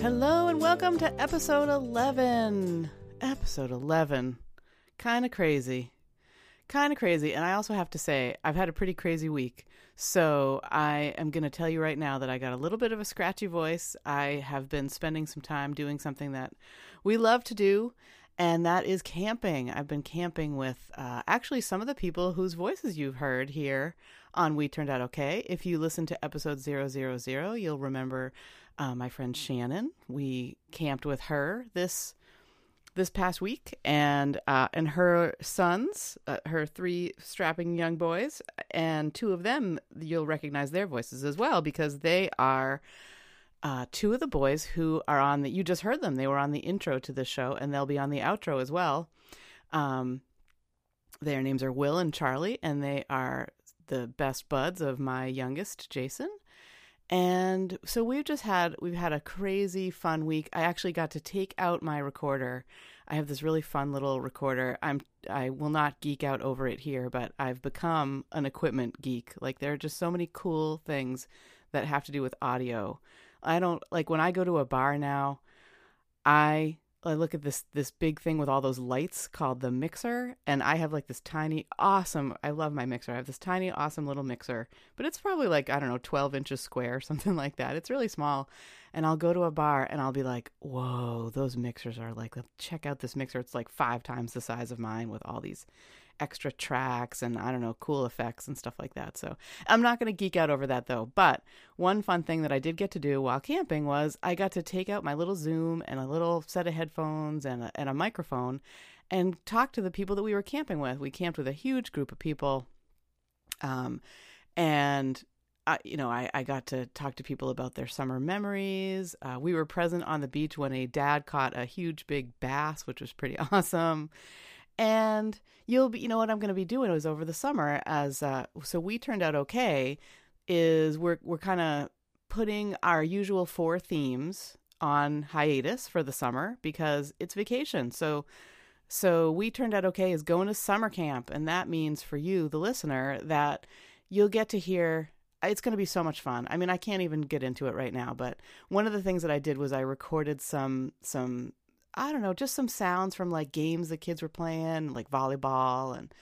Hello and welcome to episode 11. Episode 11. Kind of crazy. Kind of crazy. And I also have to say, I've had a pretty crazy week. So I am going to tell you right now that I got a little bit of a scratchy voice. I have been spending some time doing something that we love to do, and that is camping. I've been camping with uh, actually some of the people whose voices you've heard here on We Turned Out Okay. If you listen to episode 000, you'll remember uh, my friend Shannon. We camped with her this this past week, and uh, and her sons, uh, her three strapping young boys, and two of them you'll recognize their voices as well because they are uh, two of the boys who are on the. You just heard them; they were on the intro to the show, and they'll be on the outro as well. Um, their names are Will and Charlie, and they are the best buds of my youngest, Jason. And so we've just had we've had a crazy fun week. I actually got to take out my recorder. I have this really fun little recorder. I'm I will not geek out over it here, but I've become an equipment geek. Like there are just so many cool things that have to do with audio. I don't like when I go to a bar now, I I look at this this big thing with all those lights called the mixer, and I have like this tiny, awesome. I love my mixer. I have this tiny, awesome little mixer, but it's probably like I don't know, twelve inches square, something like that. It's really small, and I'll go to a bar and I'll be like, "Whoa, those mixers are like, check out this mixer. It's like five times the size of mine with all these extra tracks and I don't know, cool effects and stuff like that. So I'm not going to geek out over that though. But one fun thing that I did get to do while camping was I got to take out my little Zoom and a little set of headphones and a, and a microphone and talk to the people that we were camping with. We camped with a huge group of people. Um, and I, you know, I, I got to talk to people about their summer memories. Uh, we were present on the beach when a dad caught a huge big bass, which was pretty awesome and you'll be you know what i'm going to be doing is over the summer as uh, so we turned out okay is we're we're kind of putting our usual four themes on hiatus for the summer because it's vacation so so we turned out okay is going to summer camp and that means for you the listener that you'll get to hear it's going to be so much fun. I mean, I can't even get into it right now, but one of the things that I did was I recorded some some I don't know, just some sounds from like games the kids were playing, like volleyball, and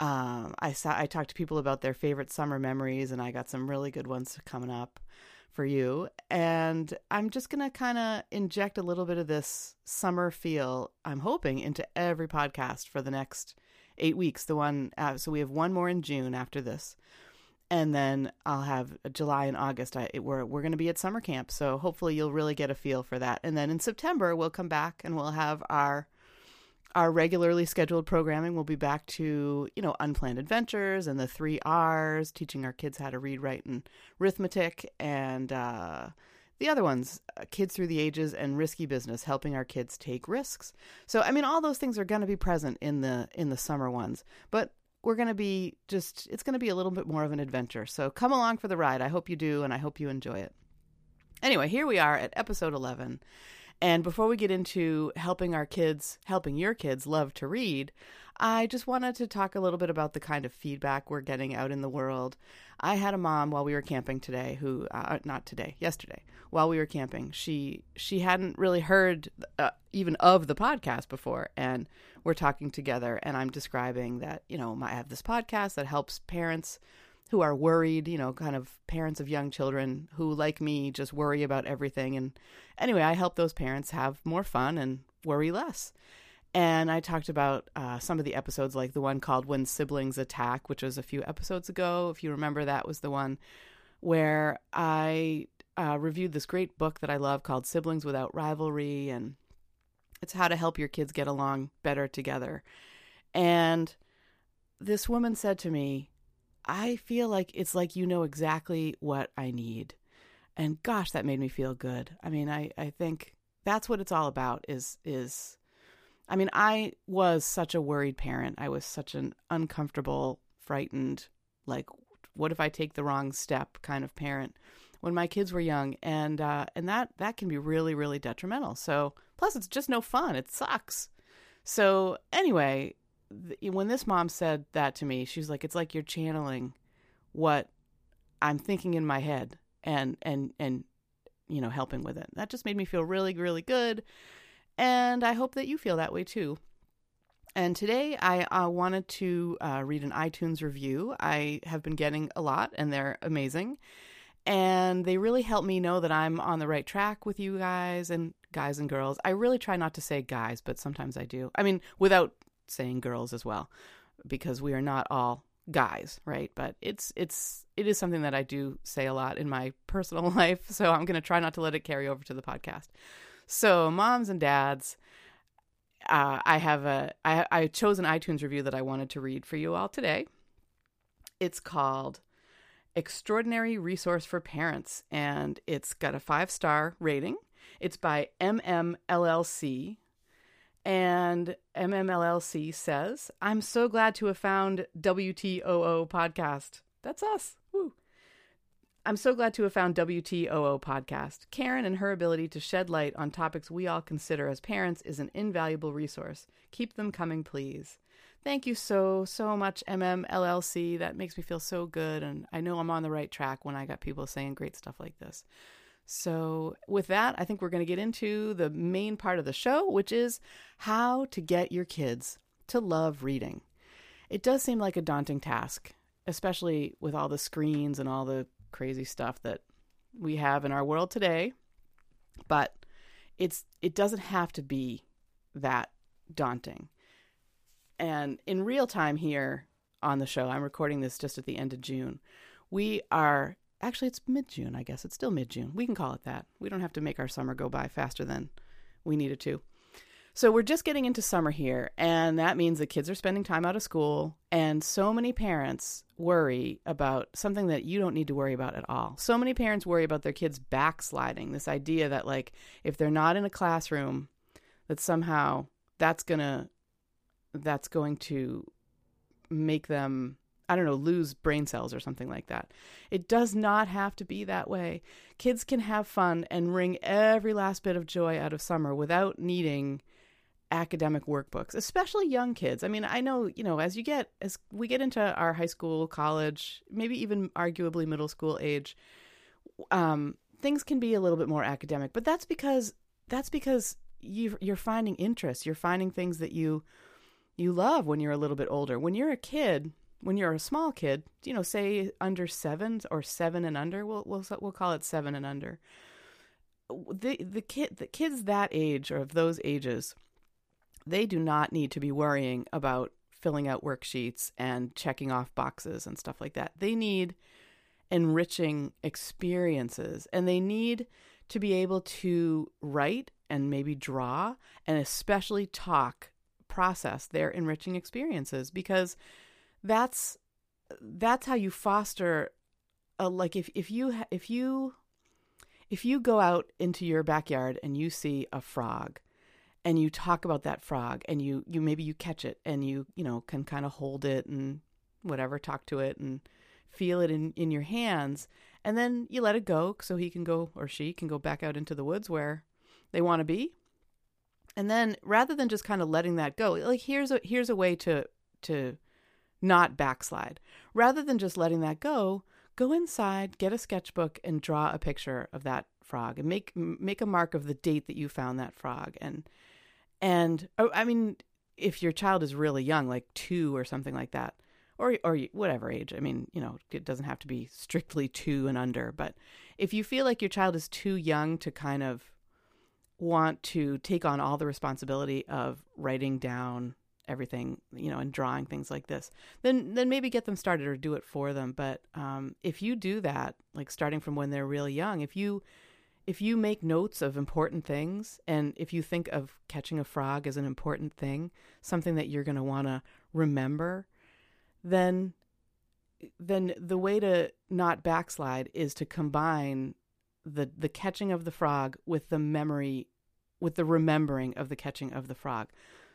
um, I saw I talked to people about their favorite summer memories, and I got some really good ones coming up for you. And I'm just gonna kind of inject a little bit of this summer feel. I'm hoping into every podcast for the next eight weeks. The one, uh, so we have one more in June after this and then I'll have July and August. I, we're we're going to be at summer camp, so hopefully you'll really get a feel for that. And then in September we'll come back and we'll have our our regularly scheduled programming. We'll be back to you know unplanned adventures and the three R's, teaching our kids how to read, write, and arithmetic, and uh, the other ones, uh, kids through the ages and risky business, helping our kids take risks. So I mean, all those things are going to be present in the in the summer ones, but we're going to be just, it's going to be a little bit more of an adventure. So come along for the ride. I hope you do, and I hope you enjoy it. Anyway, here we are at episode 11. And before we get into helping our kids, helping your kids love to read, I just wanted to talk a little bit about the kind of feedback we're getting out in the world. I had a mom while we were camping today who, uh, not today, yesterday, while we were camping, she she hadn't really heard uh, even of the podcast before, and we're talking together, and I'm describing that you know I have this podcast that helps parents who are worried, you know, kind of parents of young children who, like me, just worry about everything. And anyway, I help those parents have more fun and worry less. And I talked about uh, some of the episodes, like the one called When Siblings Attack, which was a few episodes ago. If you remember, that was the one where I uh, reviewed this great book that I love called Siblings Without Rivalry. And it's how to help your kids get along better together. And this woman said to me, I feel like it's like you know exactly what I need. and gosh, that made me feel good. I mean, I I think that's what it's all about. Is is I mean, I was such a worried parent. I was such an uncomfortable, frightened, like, what if I take the wrong step kind of parent when my kids were young, and uh, and that that can be really really detrimental. So plus, it's just no fun. It sucks. So anyway, th- when this mom said that to me, she's like, "It's like you're channeling what I'm thinking in my head, and and and you know, helping with it." That just made me feel really really good, and I hope that you feel that way too. And today I wanted to uh, read an iTunes review. I have been getting a lot, and they're amazing. And they really help me know that I'm on the right track with you guys and guys and girls. I really try not to say guys, but sometimes I do. I mean, without saying girls as well, because we are not all guys, right? But it's it's it is something that I do say a lot in my personal life, so I'm going to try not to let it carry over to the podcast. So, moms and dads, uh, I have a I, I chose an iTunes review that I wanted to read for you all today. It's called "Extraordinary Resource for Parents," and it's got a five star rating. It's by MMLLC, and MMLLC says, "I'm so glad to have found WTOO podcast. That's us. Woo." I'm so glad to have found WTOO podcast. Karen and her ability to shed light on topics we all consider as parents is an invaluable resource. Keep them coming, please. Thank you so, so much, MMLLC. That makes me feel so good. And I know I'm on the right track when I got people saying great stuff like this. So, with that, I think we're going to get into the main part of the show, which is how to get your kids to love reading. It does seem like a daunting task, especially with all the screens and all the crazy stuff that we have in our world today. But it's it doesn't have to be that daunting. And in real time here on the show, I'm recording this just at the end of June. We are actually it's mid June, I guess. It's still mid June. We can call it that. We don't have to make our summer go by faster than we needed to. So we're just getting into summer here, and that means the kids are spending time out of school, and so many parents worry about something that you don't need to worry about at all. So many parents worry about their kids backsliding, this idea that like if they're not in a classroom, that somehow that's going to that's going to make them I don't know, lose brain cells or something like that. It does not have to be that way. Kids can have fun and wring every last bit of joy out of summer without needing academic workbooks, especially young kids. I mean, I know, you know, as you get as we get into our high school, college, maybe even arguably middle school age, um, things can be a little bit more academic. But that's because that's because you you're finding interest. You're finding things that you you love when you're a little bit older. When you're a kid, when you're a small kid, you know, say under seven or seven and under, we'll we'll we'll call it seven and under. The the kid the kids that age or of those ages, they do not need to be worrying about filling out worksheets and checking off boxes and stuff like that. They need enriching experiences and they need to be able to write and maybe draw and especially talk process their enriching experiences because that's that's how you foster a, like if if you if you if you go out into your backyard and you see a frog and you talk about that frog and you you maybe you catch it and you you know can kind of hold it and whatever talk to it and feel it in in your hands and then you let it go so he can go or she can go back out into the woods where they want to be and then rather than just kind of letting that go like here's a here's a way to to not backslide. Rather than just letting that go, go inside, get a sketchbook and draw a picture of that frog and make make a mark of the date that you found that frog and and oh, I mean if your child is really young like 2 or something like that or or whatever age. I mean, you know, it doesn't have to be strictly 2 and under, but if you feel like your child is too young to kind of want to take on all the responsibility of writing down everything, you know, and drawing things like this, then then maybe get them started or do it for them. But um, if you do that, like starting from when they're really young, if you if you make notes of important things, and if you think of catching a frog as an important thing, something that you're going to want to remember, then then the way to not backslide is to combine the the catching of the frog with the memory with the remembering of the catching of the frog.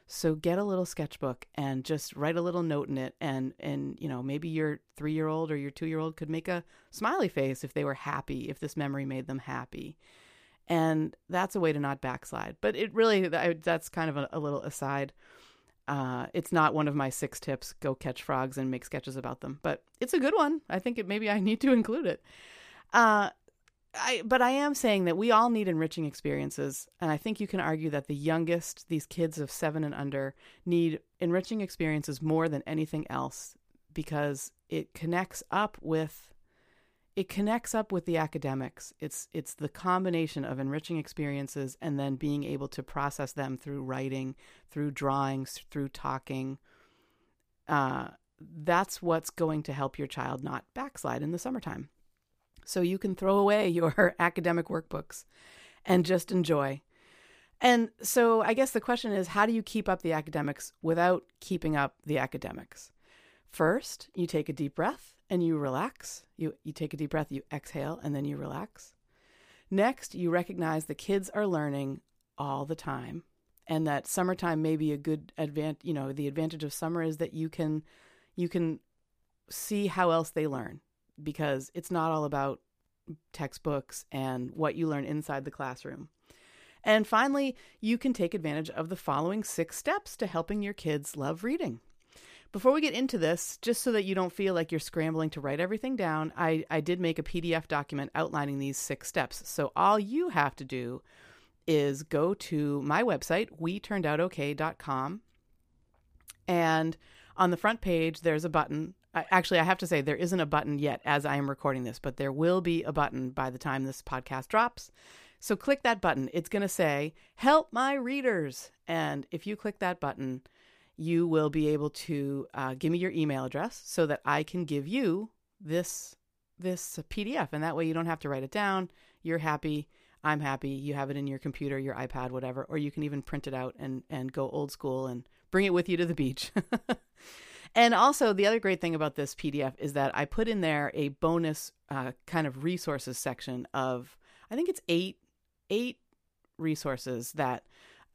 So get a little sketchbook and just write a little note in it and and you know maybe your 3-year-old or your 2-year-old could make a smiley face if they were happy if this memory made them happy. And that's a way to not backslide. But it really that's kind of a, a little aside. Uh, it's not one of my six tips. Go catch frogs and make sketches about them, but it's a good one. I think it maybe I need to include it. Uh, I, but I am saying that we all need enriching experiences. And I think you can argue that the youngest, these kids of seven and under, need enriching experiences more than anything else because it connects up with it connects up with the academics. It's it's the combination of enriching experiences and then being able to process them through writing, through drawings, through talking. Uh, that's what's going to help your child not backslide in the summertime so you can throw away your academic workbooks and just enjoy. And so I guess the question is how do you keep up the academics without keeping up the academics? First, you take a deep breath and you relax. You you take a deep breath, you exhale and then you relax. Next, you recognize the kids are learning all the time and that summertime may be a good advantage, you know, the advantage of summer is that you can you can see how else they learn because it's not all about textbooks and what you learn inside the classroom. And finally, you can take advantage of the following six steps to helping your kids love reading. Before we get into this, just so that you don't feel like you're scrambling to write everything down, I, I did make a PDF document outlining these six steps. So all you have to do is go to my website, weturnedoutokay.com. And on the front page, there's a button actually, I have to say there isn't a button yet as I am recording this, but there will be a button by the time this podcast drops. So click that button. It's going to say, Help my readers. And if you click that button, you will be able to uh, give me your email address so that I can give you this this PDF and that way you don't have to write it down. You're happy, I'm happy, you have it in your computer, your iPad, whatever, or you can even print it out and and go old school and bring it with you to the beach. And also, the other great thing about this PDF is that I put in there a bonus uh, kind of resources section of, I think it's eight, eight resources that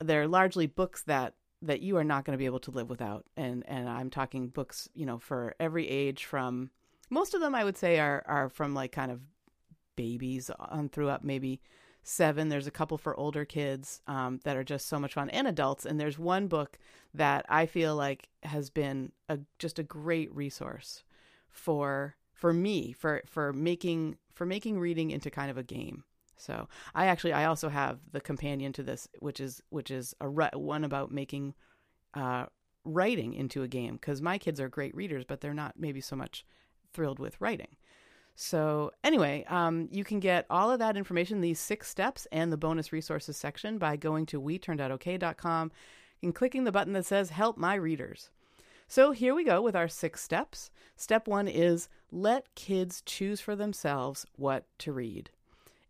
they're largely books that that you are not going to be able to live without. And and I'm talking books, you know, for every age from most of them I would say are are from like kind of babies on through up maybe seven. There's a couple for older kids um, that are just so much fun and adults. And there's one book that I feel like has been a, just a great resource for for me for for making for making reading into kind of a game. So I actually I also have the companion to this, which is which is a one about making uh, writing into a game because my kids are great readers, but they're not maybe so much thrilled with writing. So, anyway, um, you can get all of that information, these six steps, and the bonus resources section by going to weturnedoutokay.com and clicking the button that says Help My Readers. So, here we go with our six steps. Step one is let kids choose for themselves what to read.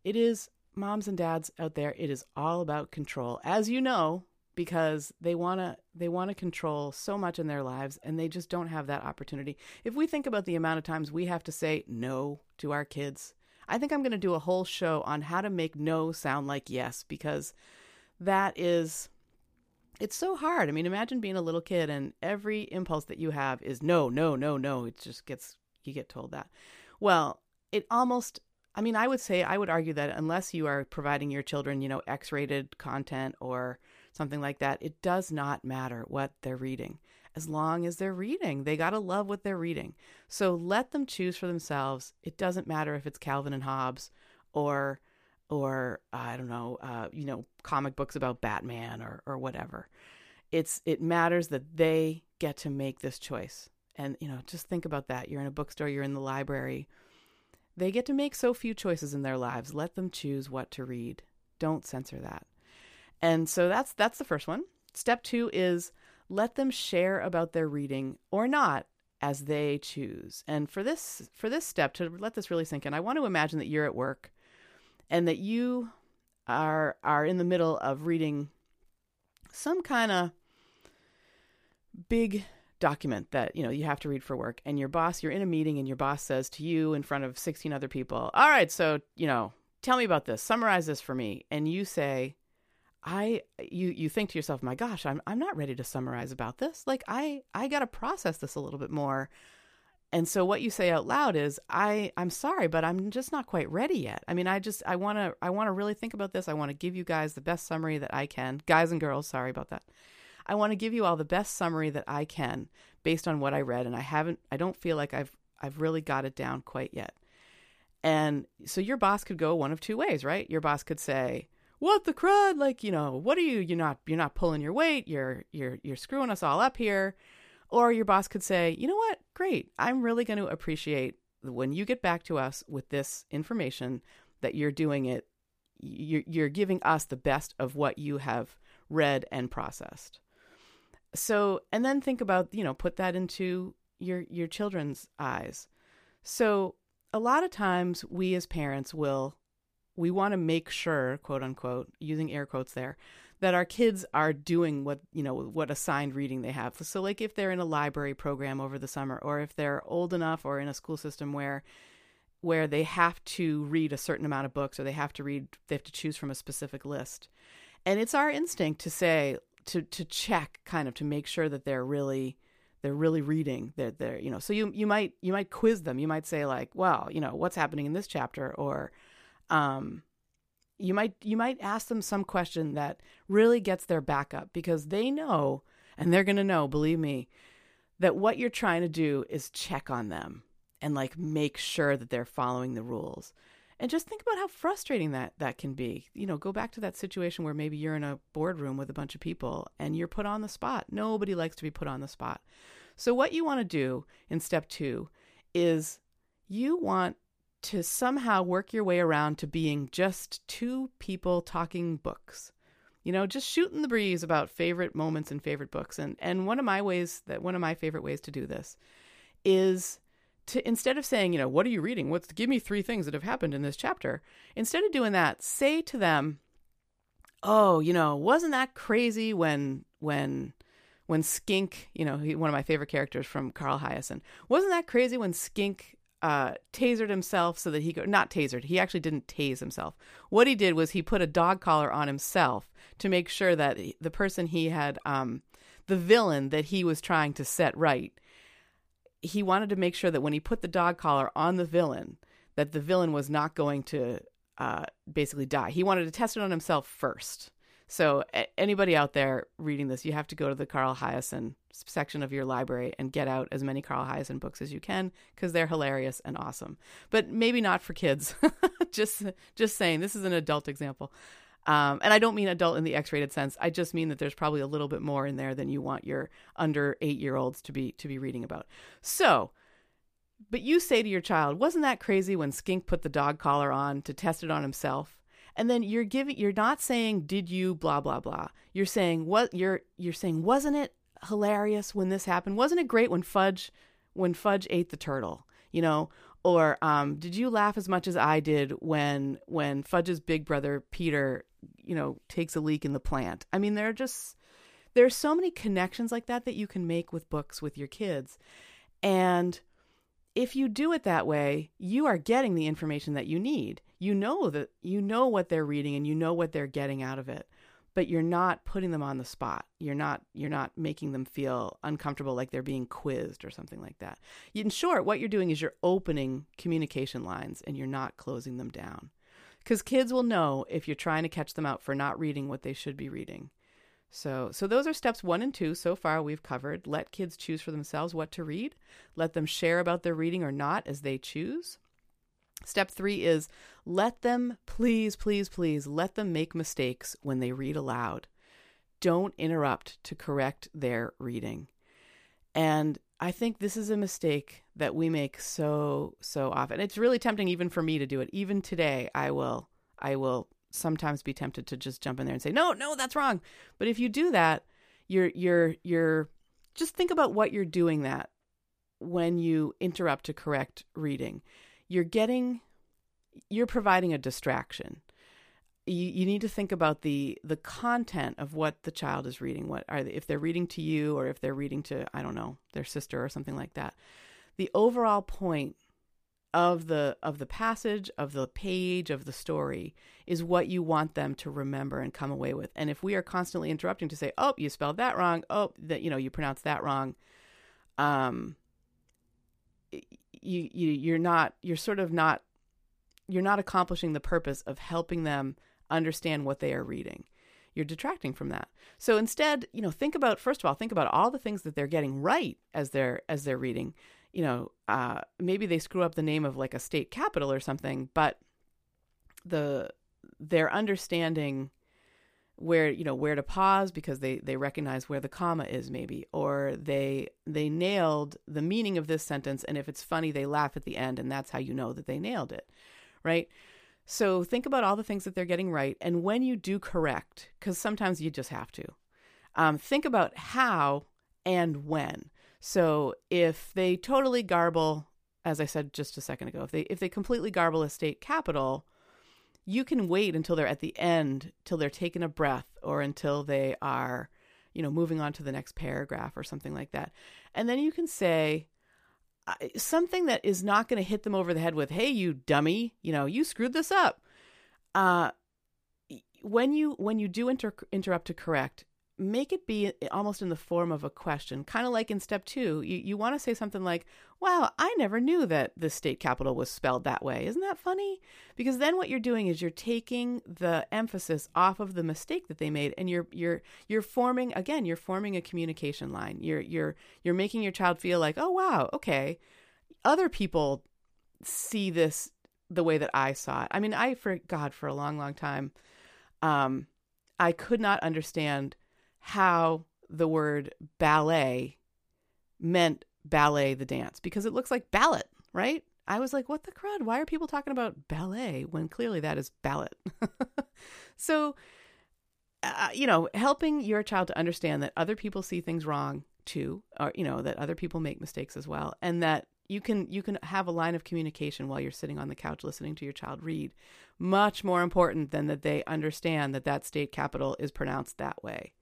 It is, moms and dads out there, it is all about control. As you know, because they want to they want to control so much in their lives and they just don't have that opportunity. If we think about the amount of times we have to say no to our kids, I think I'm going to do a whole show on how to make no sound like yes because that is it's so hard. I mean, imagine being a little kid and every impulse that you have is no, no, no, no. It just gets you get told that. Well, it almost I mean, I would say I would argue that unless you are providing your children, you know, X-rated content or something like that, it does not matter what they're reading. As long as they're reading, they got to love what they're reading. So let them choose for themselves. It doesn't matter if it's Calvin and Hobbes or or I don't know, uh, you know, comic books about Batman or or whatever. It's it matters that they get to make this choice. And you know, just think about that. You're in a bookstore, you're in the library. They get to make so few choices in their lives. Let them choose what to read. Don't censor that. And so that's that's the first one. Step 2 is let them share about their reading or not as they choose. And for this for this step to let this really sink in, I want to imagine that you're at work and that you are are in the middle of reading some kind of big document that you know you have to read for work and your boss you're in a meeting and your boss says to you in front of 16 other people all right so you know tell me about this. Summarize this for me. And you say, I you you think to yourself, my gosh, I'm I'm not ready to summarize about this. Like I I got to process this a little bit more. And so what you say out loud is, I I'm sorry, but I'm just not quite ready yet. I mean, I just I want to I want to really think about this. I want to give you guys the best summary that I can. Guys and girls, sorry about that. I want to give you all the best summary that I can based on what I read and I haven't I don't feel like I've I've really got it down quite yet. And so your boss could go one of two ways, right? Your boss could say, "What the crud? Like, you know, what are you? You're not you're not pulling your weight. You're you're you're screwing us all up here." Or your boss could say, "You know what? Great. I'm really going to appreciate when you get back to us with this information that you're doing it you're, you're giving us the best of what you have read and processed." So, and then think about, you know, put that into your your children's eyes. So, a lot of times we as parents will we want to make sure, quote unquote, using air quotes there, that our kids are doing what, you know, what assigned reading they have. So like if they're in a library program over the summer or if they're old enough or in a school system where where they have to read a certain amount of books or they have to read they have to choose from a specific list. And it's our instinct to say to to check kind of to make sure that they're really they're really reading they're, they're you know so you you might you might quiz them you might say like well you know what's happening in this chapter or um you might you might ask them some question that really gets their back up because they know and they're going to know believe me that what you're trying to do is check on them and like make sure that they're following the rules. And just think about how frustrating that that can be. You know go back to that situation where maybe you're in a boardroom with a bunch of people and you're put on the spot. Nobody likes to be put on the spot. So what you want to do in step 2 is you want to somehow work your way around to being just two people talking books you know just shooting the breeze about favorite moments and favorite books and and one of my ways that one of my favorite ways to do this is to instead of saying, you know, what are you reading? What's give me three things that have happened in this chapter? Instead of doing that, say to them, "Oh, you know, wasn't that crazy when when when Skink, you know, he, one of my favorite characters from Carl Hiaasen, wasn't that crazy when Skink uh, tasered himself so that he could not tasered. He actually didn't tase himself. What he did was he put a dog collar on himself to make sure that the person he had, um, the villain that he was trying to set right, he wanted to make sure that when he put the dog collar on the villain, that the villain was not going to uh, basically die. He wanted to test it on himself first. So anybody out there reading this, you have to go to the Carl Hiaasen section of your library and get out as many Carl Hiaasen books as you can because they're hilarious and awesome. But maybe not for kids. just just saying, this is an adult example. Um, and I don't mean adult in the X-rated sense. I just mean that there's probably a little bit more in there than you want your under eight-year-olds to be to be reading about. So, but you say to your child, "Wasn't that crazy when Skink put the dog collar on to test it on himself?" And then you're giving, you're not saying, "Did you?" Blah blah blah. You're saying what you're you're saying. Wasn't it hilarious when this happened? Wasn't it great when Fudge when Fudge ate the turtle? You know, or um, did you laugh as much as I did when when Fudge's big brother Peter, you know, takes a leak in the plant? I mean, there are just there are so many connections like that that you can make with books with your kids, and if you do it that way, you are getting the information that you need. You know that you know what they're reading and you know what they're getting out of it but you're not putting them on the spot. You're not you're not making them feel uncomfortable like they're being quizzed or something like that. In short, what you're doing is you're opening communication lines and you're not closing them down. Cuz kids will know if you're trying to catch them out for not reading what they should be reading. So so those are steps 1 and 2 so far we've covered. Let kids choose for themselves what to read. Let them share about their reading or not as they choose. Step three is let them, please, please, please, let them make mistakes when they read aloud. Don't interrupt to correct their reading. And I think this is a mistake that we make so, so often. It's really tempting even for me to do it. Even today, I will, I will sometimes be tempted to just jump in there and say, no, no, that's wrong. But if you do that, you're, you're, you're, just think about what you're doing that when you interrupt to correct reading you're getting you're providing a distraction. You, you need to think about the the content of what the child is reading. What are they, if they're reading to you or if they're reading to i don't know their sister or something like that. The overall point of the of the passage of the page of the story is what you want them to remember and come away with. And if we are constantly interrupting to say oh you spelled that wrong. Oh that you know you pronounced that wrong um you, you you're not you're sort of not you're not accomplishing the purpose of helping them understand what they are reading. You're detracting from that. So instead you know think about first of all think about all the things that they're getting right as they're as they're reading. You know, uh, maybe they screw up the name of like a state capital or something, but the their understanding where you know where to pause because they they recognize where the comma is maybe or they they nailed the meaning of this sentence and if it's funny they laugh at the end and that's how you know that they nailed it right? So think about all the things that they're getting right and when you do correct because sometimes you just have to um, think about how and when. So if they totally garble, as I said just a second ago, if they if they completely garble a state capital, you can wait until they're at the end, till they're taking a breath, or until they are, you know, moving on to the next paragraph or something like that, and then you can say something that is not going to hit them over the head with, "Hey, you dummy! You know, you screwed this up." Uh, when you when you do inter- interrupt to correct, make it be almost in the form of a question, kind of like in step two. You, you want to say something like, Wow, I never knew that the state capital was spelled that way. Isn't that funny? Because then what you're doing is you're taking the emphasis off of the mistake that they made and you're you're you're forming again, you're forming a communication line. You're you're you're making your child feel like, Oh wow, okay. Other people see this the way that I saw it. I mean, I for God for a long, long time, um, I could not understand how the word ballet meant ballet the dance because it looks like ballot, right? I was like, what the crud? Why are people talking about ballet when clearly that is ballot? so, uh, you know, helping your child to understand that other people see things wrong too, or, you know, that other people make mistakes as well, and that you can you can have a line of communication while you're sitting on the couch listening to your child read much more important than that they understand that that state capital is pronounced that way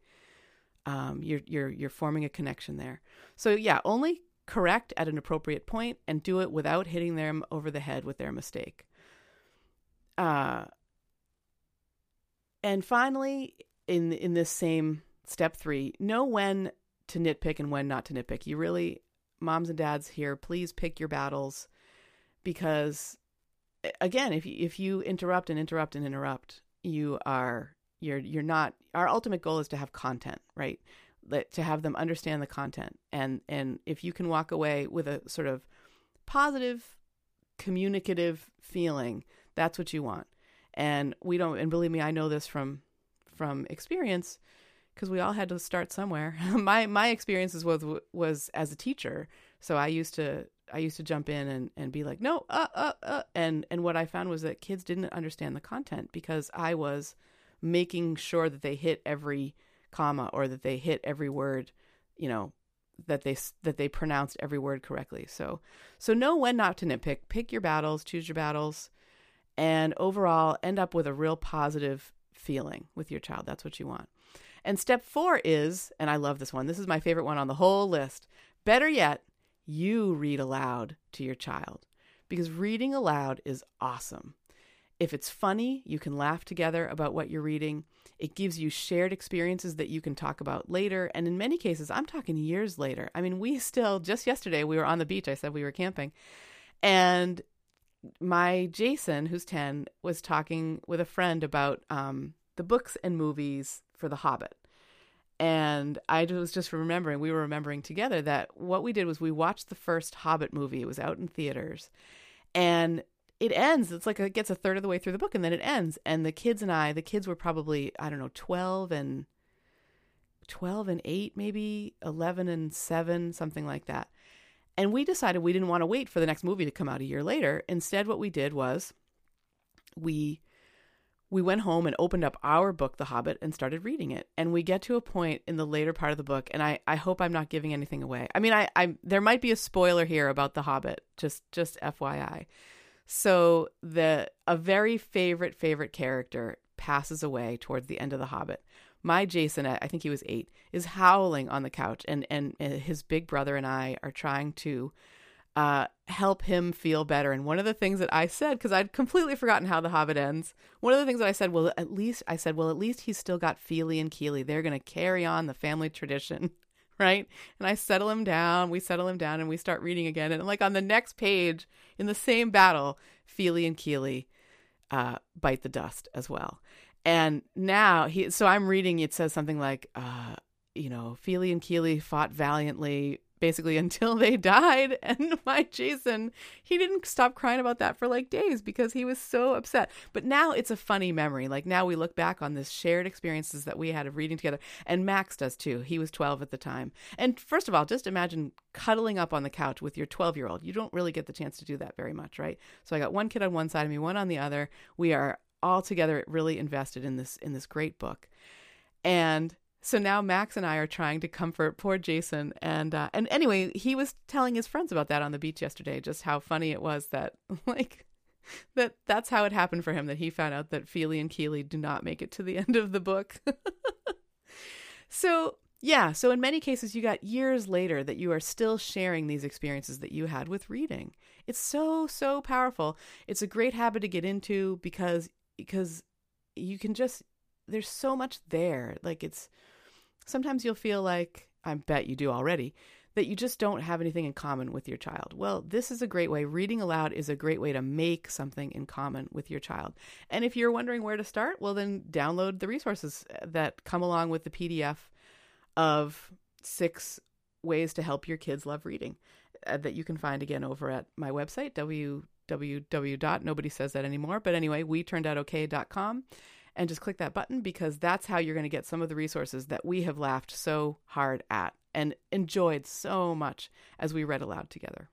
um, you're you're you're forming a connection there. So yeah, only correct at an appropriate point and do it without hitting them over the head with their mistake. Uh, and finally, in in this same step three, know when to nitpick and when not to nitpick. You really, moms and dads here, please pick your battles, because again, if you, if you interrupt and interrupt and interrupt, you are you're you're not our ultimate goal is to have content right? To have them understand the content. And and if you can walk away with a sort of positive communicative feeling that's what you want. And we don't and believe me i know this from from experience because we all had to start somewhere. My my experiences was was as a teacher. So i used to i used to jump in and and be like no uh uh uh and and what i found was that kids didn't understand the content because i was making sure that they hit every comma or that they hit every word, you know, that they that they pronounced every word correctly. So so know when not to nitpick. Pick your battles, choose your battles, and overall end up with a real positive feeling with your child. That's what you want. And step 4 is, and I love this one. This is my favorite one on the whole list. Better yet, you read aloud to your child because reading aloud is awesome. If it's funny, you can laugh together about what you're reading. It gives you shared experiences that you can talk about later. And in many cases, I'm talking years later. I mean, we still, just yesterday, we were on the beach. I said we were camping. And my Jason, who's 10, was talking with a friend about um, the books and movies for The Hobbit. And I was just remembering, we were remembering together that what we did was we watched the first Hobbit movie. It was out in theaters. And it ends. It's like it gets a third of the way through the book and then it ends. And the kids and I, the kids were probably, I don't know, 12 and 12 and 8, maybe 11 and 7, something like that. And we decided we didn't want to wait for the next movie to come out a year later. Instead, what we did was we we went home and opened up our book the hobbit and started reading it and we get to a point in the later part of the book and i, I hope i'm not giving anything away i mean I, I there might be a spoiler here about the hobbit just just fyi so the a very favorite favorite character passes away towards the end of The Hobbit. My Jason, I think he was eight, is howling on the couch, and and, his big brother and I are trying to uh, help him feel better. And one of the things that I said, because I'd completely forgotten how The Hobbit ends, one of the things that I said, well, at least I said, well, at least he's still got Fili and Kili. They're going to carry on the family tradition. Right. And I settle him down. We settle him down and we start reading again. And like on the next page in the same battle, Fili and Kili uh, bite the dust as well. And now he, so I'm reading, it says something like, uh, you know, Fili and Kili fought valiantly basically until they died. And my Jason, he didn't stop crying about that for like days because he was so upset. But now it's a funny memory. Like now we look back on this shared experiences that we had of reading together. And Max does too. He was 12 at the time. And first of all, just imagine cuddling up on the couch with your 12 year old. You don't really get the chance to do that very much, right? So I got one kid on one side of me, one on the other. We are all together really invested in this in this great book. And so now Max and I are trying to comfort poor Jason, and uh, and anyway, he was telling his friends about that on the beach yesterday, just how funny it was that like that that's how it happened for him that he found out that Fili and Kili do not make it to the end of the book. so yeah, so in many cases, you got years later that you are still sharing these experiences that you had with reading. It's so so powerful. It's a great habit to get into because because you can just there's so much there. Like it's sometimes you'll feel like, I bet you do already, that you just don't have anything in common with your child. Well, this is a great way. Reading aloud is a great way to make something in common with your child. And if you're wondering where to start, well, then download the resources that come along with the PDF of six ways to help your kids love reading uh, that you can find again over at my website, www. Nobody says that anymore. But anyway, we turned out okay.com and just click that button because that's how you're going to get some of the resources that we have laughed so hard at and enjoyed so much as we read aloud together.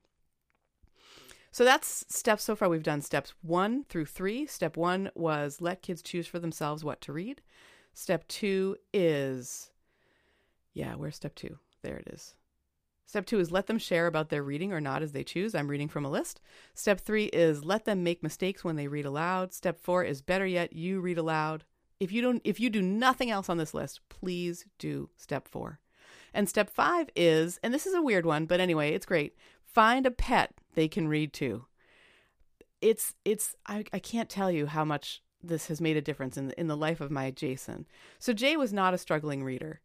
So that's steps so far. We've done steps one through three. Step one was let kids choose for themselves what to read. Step two is, yeah, where's step two? There it is. Step two is let them share about their reading or not as they choose. I'm reading from a list. Step three is let them make mistakes when they read aloud. Step four is better yet, you read aloud. If you don't if you do nothing else on this list, please do step four. And step five is, and this is a weird one, but anyway, it's great. Find a pet they can read to. It's it's I, I can't tell you how much this has made a difference in the, in the life of my Jason. So Jay was not a struggling reader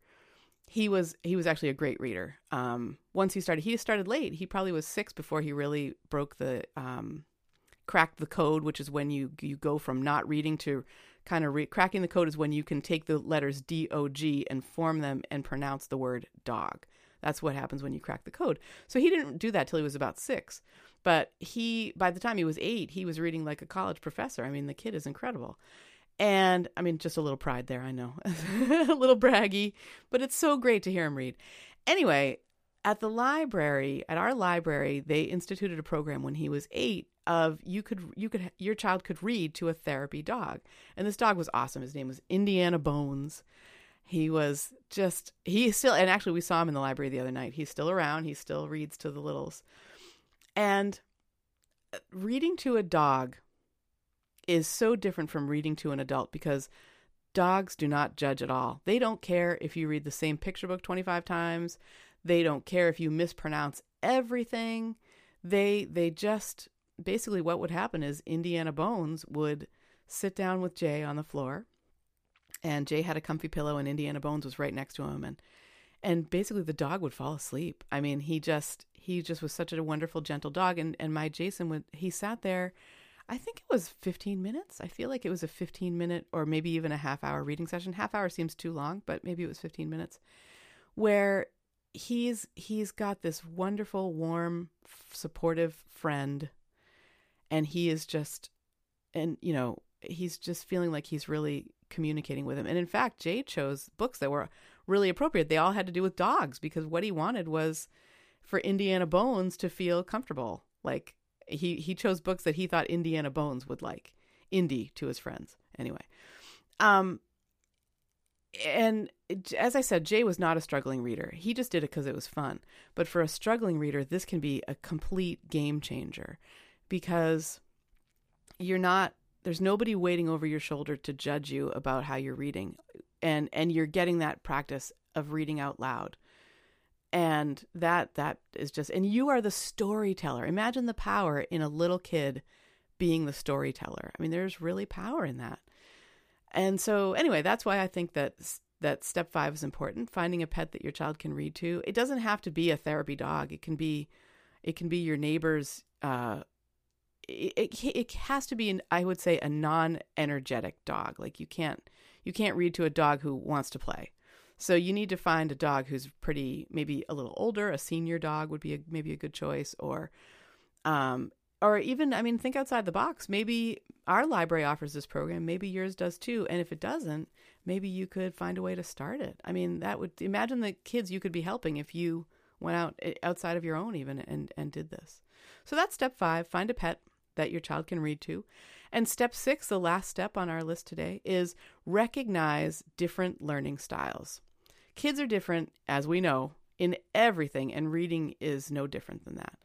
he was he was actually a great reader. Um, once he started, he started late. He probably was six before he really broke the um, cracked the code, which is when you you go from not reading to kind of re- cracking the code is when you can take the letters D O G and form them and pronounce the word dog. That's what happens when you crack the code. So he didn't do that till he was about six. But he, by the time he was eight, he was reading like a college professor. I mean, the kid is incredible. And I mean, just a little pride there, I know. a little braggy, but it's so great to hear him read. Anyway, at the library, at our library, they instituted a program when he was 8 of you could you could your child could read to a therapy dog. And this dog was awesome. His name was Indiana Bones. He was just he still and actually we saw him in the library the other night. He's still around. He still reads to the littles. And uh, reading to a dog is so different from reading to an adult because dogs do not judge at all. They don't care if you read the same picture book 25 times. They don't care if you mispronounce everything. They they just basically what would happen is Indiana Bones would sit down with Jay on the floor and Jay had a comfy pillow and Indiana Bones was right next to him and and basically the dog would fall asleep. I mean, he just he just was such a wonderful gentle dog and and my Jason would he sat there I think it was 15 minutes. I feel like it was a 15 minute or maybe even a half hour reading session. Half hour seems too long, but maybe it was 15 minutes where he's he's got this wonderful, warm, supportive friend and he is just and you know, he's just feeling like he's really communicating with him. And in fact, Jay chose books that were really appropriate. They all had to do with dogs because what he wanted was for Indiana Bones to feel comfortable. Like he he chose books that he thought Indiana Bones would like. Indy to his friends. Anyway. Um and as I said, Jay was not a struggling reader. He just did it because it was fun. But for a struggling reader, this can be a complete game changer because you're not there's nobody waiting over your shoulder to judge you about how you're reading and and you're getting that practice of reading out loud and that that is just and you are the storyteller. Imagine the power in a little kid being the storyteller. I mean there's really power in that. And so anyway that's why i think that that step 5 is important finding a pet that your child can read to. It doesn't have to be a therapy dog. It can be it can be your neighbor's uh it, it, it has to be an i would say a non-energetic dog. Like you can't you can't read to a dog who wants to play so you need to find a dog who's pretty, maybe a little older. A senior dog would be a, maybe a good choice, or, um, or even I mean, think outside the box. Maybe our library offers this program. Maybe yours does too. And if it doesn't, maybe you could find a way to start it. I mean, that would imagine the kids you could be helping if you went out eh, outside of your own even and and did this. So that's step five. Find a pet that your child can read to. And step six, the last step on our list today, is recognize different learning styles. Kids are different, as we know, in everything, and reading is no different than that.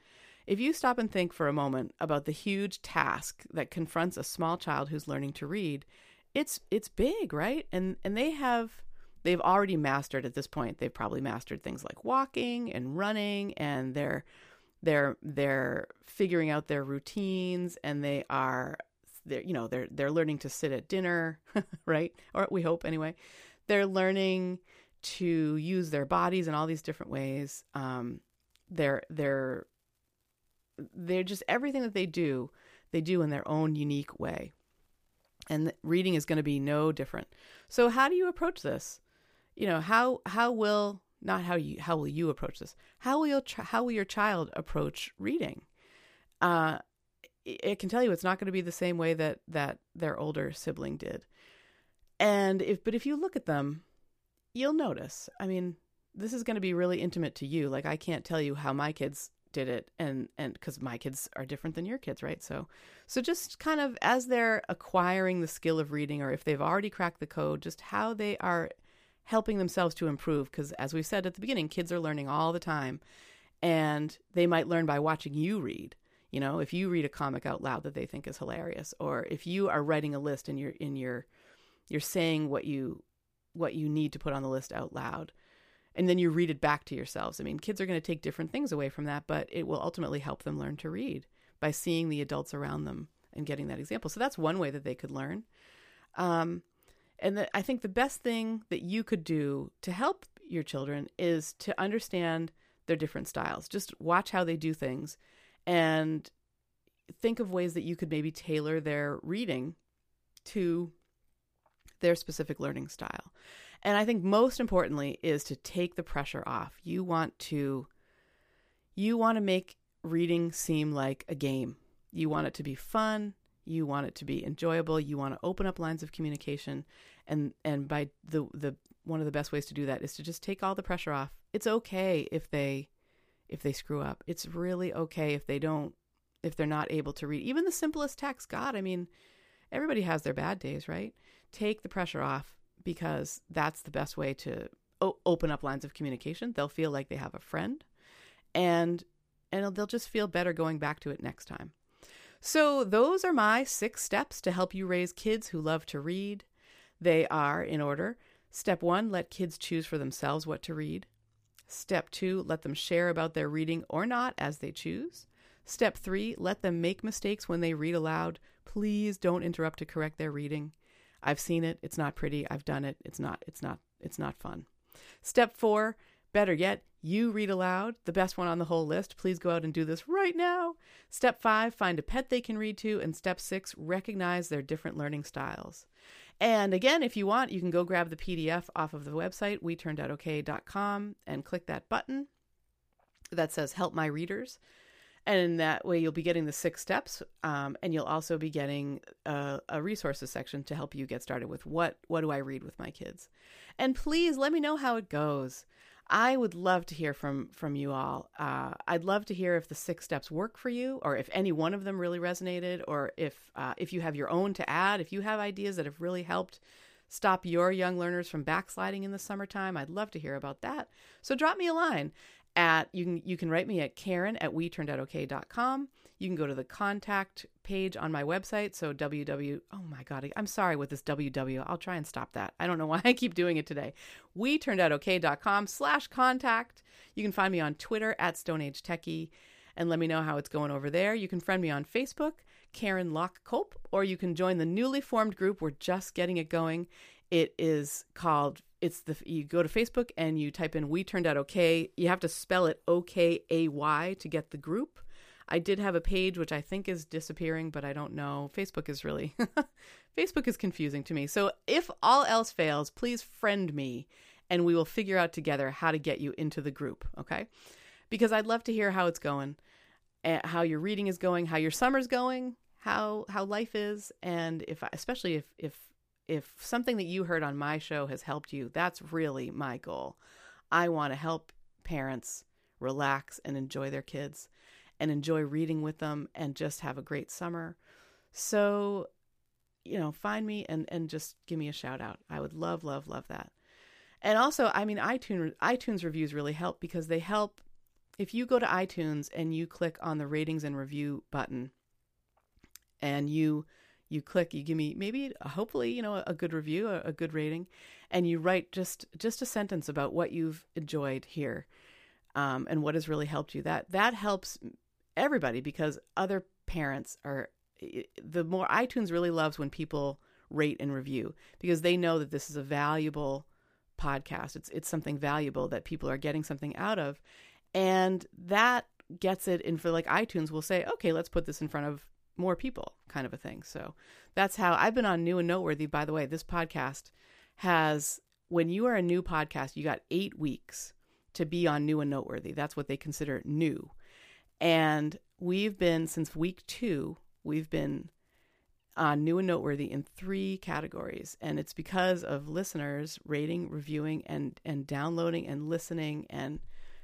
If you stop and think for a moment about the huge task that confronts a small child who's learning to read, it's it's big, right? And and they have they've already mastered at this point. They've probably mastered things like walking and running and they're they're they're figuring out their routines and they are they're you know they're they're learning to sit at dinner, right? Or we hope anyway. They're learning to use their bodies in all these different ways. Um, they're they're they're just everything that they do, they do in their own unique way. And reading is going to be no different. So how do you approach this? You know, how how will not how you how will you approach this? How will your how will your child approach reading? Uh, it can tell you it's not going to be the same way that that their older sibling did. And if but if you look at them you'll notice. I mean, this is going to be really intimate to you. Like I can't tell you how my kids did it and and cuz my kids are different than your kids, right? So so just kind of as they're acquiring the skill of reading or if they've already cracked the code, just how they are helping themselves to improve because as we said at the beginning, kids are learning all the time and they might learn by watching you read. You know, if you read a comic out loud that they think is hilarious or if you are writing a list and you're in your you're saying what you what you need to put on the list out loud. And then you read it back to yourselves. I mean, kids are going to take different things away from that, but it will ultimately help them learn to read by seeing the adults around them and getting that example. So that's one way that they could learn. Um, and the, I think the best thing that you could do to help your children is to understand their different styles. Just watch how they do things and think of ways that you could maybe tailor their reading to their specific learning style. And I think most importantly is to take the pressure off. You want to you want to make reading seem like a game. You want it to be fun, you want it to be enjoyable, you want to open up lines of communication and and by the the one of the best ways to do that is to just take all the pressure off. It's okay if they if they screw up. It's really okay if they don't if they're not able to read even the simplest text. God, I mean, everybody has their bad days, right? Take the pressure off because that's the best way to o- open up lines of communication. They'll feel like they have a friend and and they'll just feel better going back to it next time. So those are my 6 steps to help you raise kids who love to read. They are in order. Step 1, let kids choose for themselves what to read. Step 2, let them share about their reading or not as they choose. Step 3, let them make mistakes when they read aloud. Please don't interrupt to correct their reading. I've seen it. It's not pretty. I've done it. It's not it's not it's not fun. Step 4, better yet, you read aloud, the best one on the whole list. Please go out and do this right now. Step 5, find a pet they can read to and step 6, recognize their different learning styles. And again, if you want, you can go grab the PDF off of the website we-turned-out-ok.com and click that button that says help my readers and in that way you'll be getting the six steps um, and you'll also be getting a, a, resources section to help you get started with what what do i read with my kids. And please let me know how it goes. I would love to hear from from you all. Uh, i'd love to hear if the six steps work for you or if any one of them really resonated or if uh, if you have your own to add if you have ideas that have really helped stop your young learners from backsliding in the summertime. I'd love to hear about that. So drop me a line at you can you can write me at Karen at we turned out okay.com. You can go to the contact page on my website. So www. Oh my god, I'm sorry with this www. I'll try and stop that. I don't know why I keep doing it today. We turned out okay.com slash contact. You can find me on Twitter at Stone Age Techie and let me know how it's going over there. You can friend me on Facebook, Karen Lock Kolp, or you can join the newly formed group. We're just getting it going. It is called it's the you go to Facebook and you type in we turned out okay. You have to spell it O K A Y to get the group. I did have a page which I think is disappearing, but I don't know. Facebook is really Facebook is confusing to me. So if all else fails, please friend me and we will figure out together how to get you into the group, okay? Because I'd love to hear how it's going, eh, how your reading is going, how your summer's going, how how life is, and if especially if if if something that you heard on my show has helped you, that's really my goal. I want to help parents relax and enjoy their kids and enjoy reading with them and just have a great summer. So, you know, find me and and just give me a shout out. I would love love love that. And also, I mean iTunes iTunes reviews really help because they help if you go to iTunes and you click on the ratings and review button and you you click you give me maybe hopefully you know a good review a, a, good rating and you write just just a sentence about what you've enjoyed here um, and what has really helped you. That that helps everybody because other parents are the more itunes really loves when people rate and review because they know that this is a valuable podcast. It's it's something valuable that people are getting something out of and that gets it in for like itunes will say okay let's put this in front of more people kind of a thing. So that's how I've been on New and Noteworthy. By the way, this podcast has, when you are a new podcast, you got eight weeks to be on New and Noteworthy. That's what they consider new. And we've been, since week two, we've been on New and Noteworthy in three categories. And it's because of listeners rating, reviewing, and, and downloading and listening and,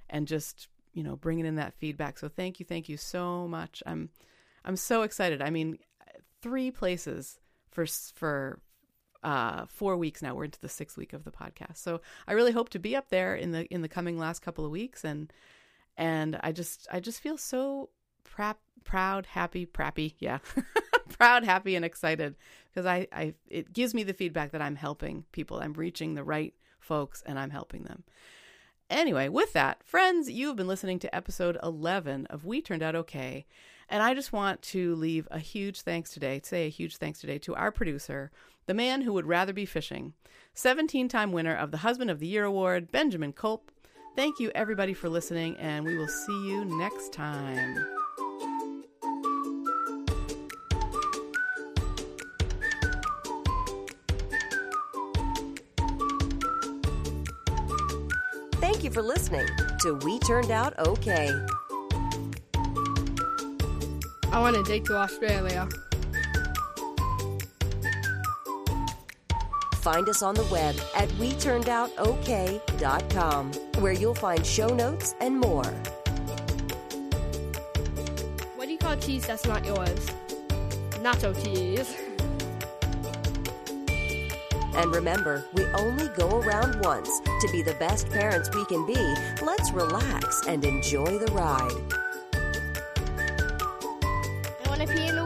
and just, you know, bringing in that feedback. So thank you. Thank you so much. I'm, I'm so excited. I mean, three places for for uh, four weeks now. We're into the sixth week of the podcast, so I really hope to be up there in the in the coming last couple of weeks, and and I just I just feel so prap, proud, happy, prappy, yeah, proud, happy, and excited because I I it gives me the feedback that I'm helping people. I'm reaching the right folks, and I'm helping them. Anyway, with that, friends, you have been listening to episode 11 of We Turned Out Okay. And I just want to leave a huge thanks today, say a huge thanks today to our producer, the man who would rather be fishing, 17 time winner of the Husband of the Year Award, Benjamin Kolp. Thank you, everybody, for listening, and we will see you next time. Thank you for listening to We Turned Out Okay. I want a date to Australia. Find us on the web at WeTurnedOutOK.com, where you'll find show notes and more. What do you call cheese that's not yours? Nacho cheese. And remember, we only go around once. To be the best parents we can be, let's relax and enjoy the ride.